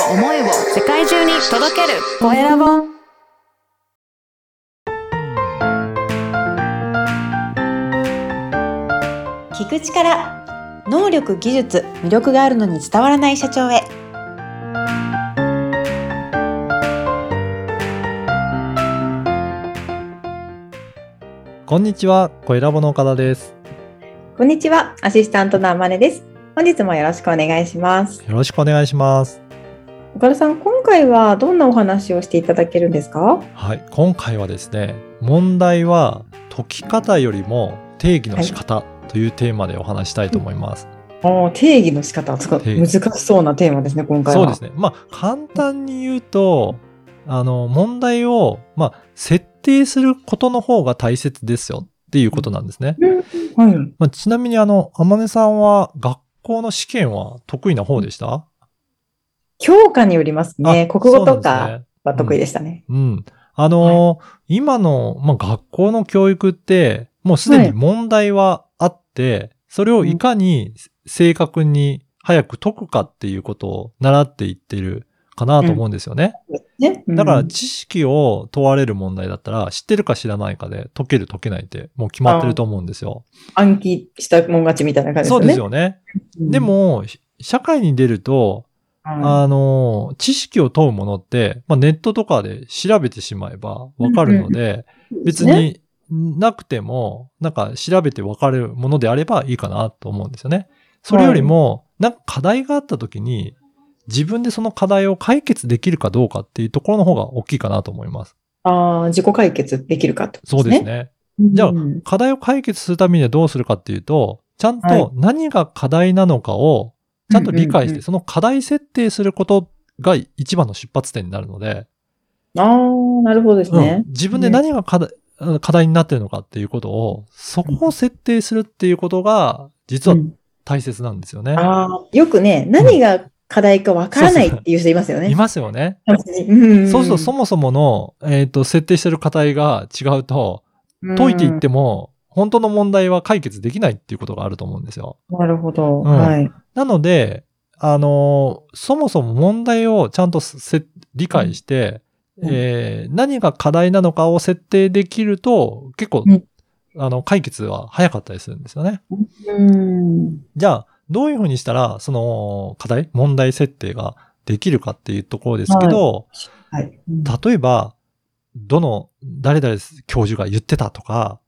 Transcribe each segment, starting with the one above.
を思いを世界中に届ける。コエラボ。聞く力能力技術魅力があるのに伝わらない社長へ。こんにちは、コエラボの岡田です。こんにちはアシスタントのあまねです。本日もよろしくお願いします。よろしくお願いします。岡田さん今回はどんなお話をしていただけるんですか？はい、今回はですね、問題は解き方よりも定義の仕方というテーマでお話したいと思います。おー定義の仕方。難しそうなテーマですね今回は。そうですね。まあ、簡単に言うと、あの、問題を、まあ、設定することの方が大切ですよっていうことなんですね。はい。まあ、ちなみにあの、天音さんは学校の試験は得意な方でした？教科によりますね。あ国語とかは得意でしたね。うん。あのー今の、まあ、学校の教育って、もうすでに問題はあって、それをいかに正確に早く解くかっていうことを習っていってるかなと思うんですよね。ね。だからうん知識を問われる問題だったら、知ってるか知らないかで解ける解けないってもう決まってると思うんですよ。暗記したもん勝ちみたいな感じですそうですよね。うん。でも、社会に出ると、はあの、知識を問うものって、まあ、ネットとかで調べてしまえばわかるので、い別になくても、なんか調べてわかるものであればいいかなと思うんですよね。それよりも、なんか課題があった時に、自分でその課題を解決できるかどうかっていうところの方が大きいかなと思います。ああ、自己解決できるかってこと。そうですね。うんじゃあ課題を解決するためにはどうするかっていうと、ちゃんはい。と何が課題なのかをちゃんと理解して、うんうんうん。その課題設定することが一番の出発点になるので、ああ、なるほどですうん。ね。自分で何が課題課題になってるのかっていうことを、そこを設定するっていうことが、実はうん。大切なんですよね。ああ、よくね、何が課題かわからないっていう人いますよね。いますよね。うん。そうすると、そもそもの、えっ、と、設定してる課題が違うと、解いていっても、本当の問題は解決できないっていうことがあると思うんですよ。うんなるほど。んはい。なので、あのーそもそも問題をちゃんとせ理解して、うんえー何が課題なのかを設定できると、結構、うんあの、解決は早かったりするんですよね。うん。じゃあ、どういうふうにしたら、その課題、問題設定ができるかっていうところですけど、はい。例えば、どの、誰々教授が言ってたとか、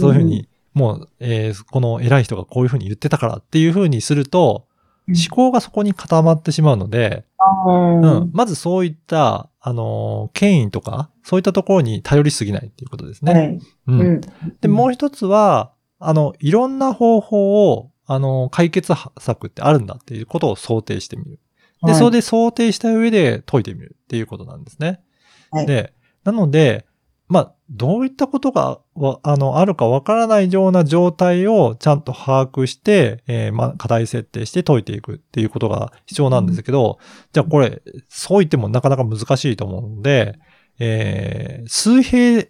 そういうふうに、もう、えーこの偉い人がこういうふうに言ってたからっていうふうにすると、うん、思考がそこに固まってしまうので、うんうん、まずそういった、あのー権威とか、そういったところに頼りすぎないっていうことですね。はい。うんうん。で、もう一つは、あの、いろんな方法を、あの、解決策ってあるんだっていうことを想定してみる。で、はいそれで想定した上で解いてみるっていうことなんですね。はいで、なので、まあ、どういったことが、わあの、あるかわからないような状態をちゃんと把握して、えーまあ、課題設定して解いていくっていうことが必要なんですけど、じゃあこれ、そう言ってもなかなか難しいと思うので、えー水平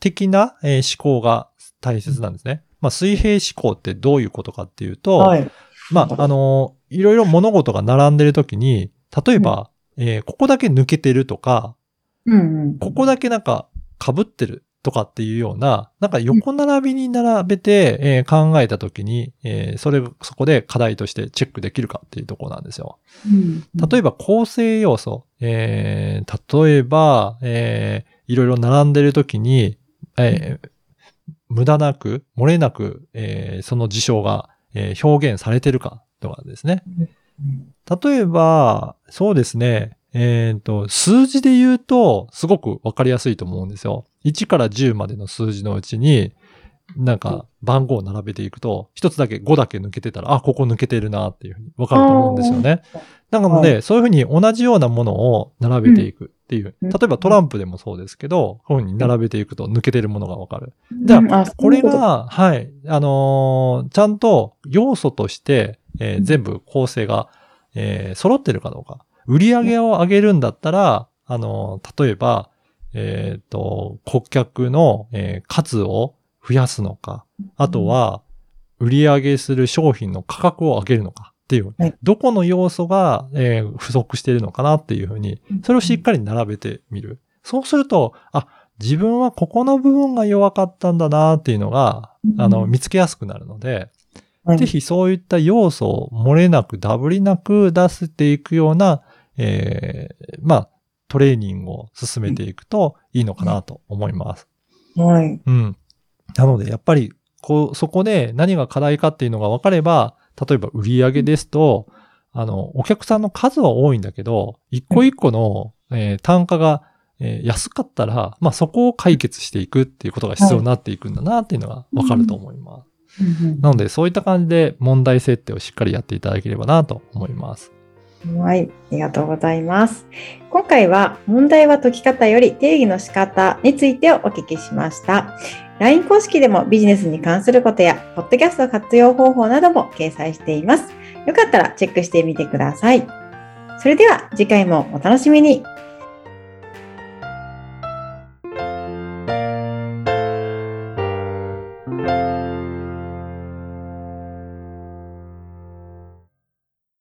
的な、えー思考が大切なんですね。まあ、水平思考ってどういうことかっていうと、はい。まあ、あの、いろいろ物事が並んでるときに、例えば、えーここだけ抜けてるとか、うんうん。ここだけなんか被ってるとかっていうような、なんか横並びに並べて、えー考えたときに、えーそれ、そこで課題としてチェックできるかっていうところなんですよ。うん。例えば構成要素、えー例えば、えーいろいろ並んでるときに、えー無駄なく、漏れなく、えーその事象が、えー表現されてるかとかですね。例えば、そうですね、えっ、と、数字で言うと、すごくわかりやすいと思うんですよ。1から10までの数字のうちに、なんか番号を並べていくと、一つだけ5だけ抜けてたら、あ、ここ抜けてるなっていうふうにわかると思うんですよね。なので、そういうふうに同じようなものを並べていくっていう。うん例えばトランプでもそうですけど、こういうふうに並べていくと抜けてるものがわかる。じゃあこれが、はい、あのーちゃんと要素として、えー全部構成が、えー揃ってるかどうか。売り上げを上げるんだったら、あのー例えば、えっ、と、顧客の、えー数を増やすのか、あとは、売り上げする商品の価格を上げるのかっっていう、はい。どこの要素が、えー不足しているのかなっていうふうに、それをしっかり並べてみる。そうすると、あ、自分はここの部分が弱かったんだなっていうのが、あの、見つけやすくなるので、はい。ぜひそういった要素を漏れなく、ダブりなく出していくような、えーまあ、トレーニングを進めていくといいのかなと思います。はい。うん。なので、やっぱり、こう、そこで何が課題かっていうのが分かれば、例えば売り上げですと、あの、お客さんの数は多いんだけど、一個一個の、えー単価が、えー安かったら、まあそこを解決していくっていうことが必要になっていくんだなっていうのが分かると思います。なので、そういった感じで問題設定をしっかりやっていただければなと思います。はい。ありがとうございます。今回は問題は解き方より定義の仕方についてお聞きしました。LINE 公式でもビジネスに関することや、ポッドキャスト活用方法なども掲載しています。よかったらチェックしてみてください。それでは次回もお楽しみに。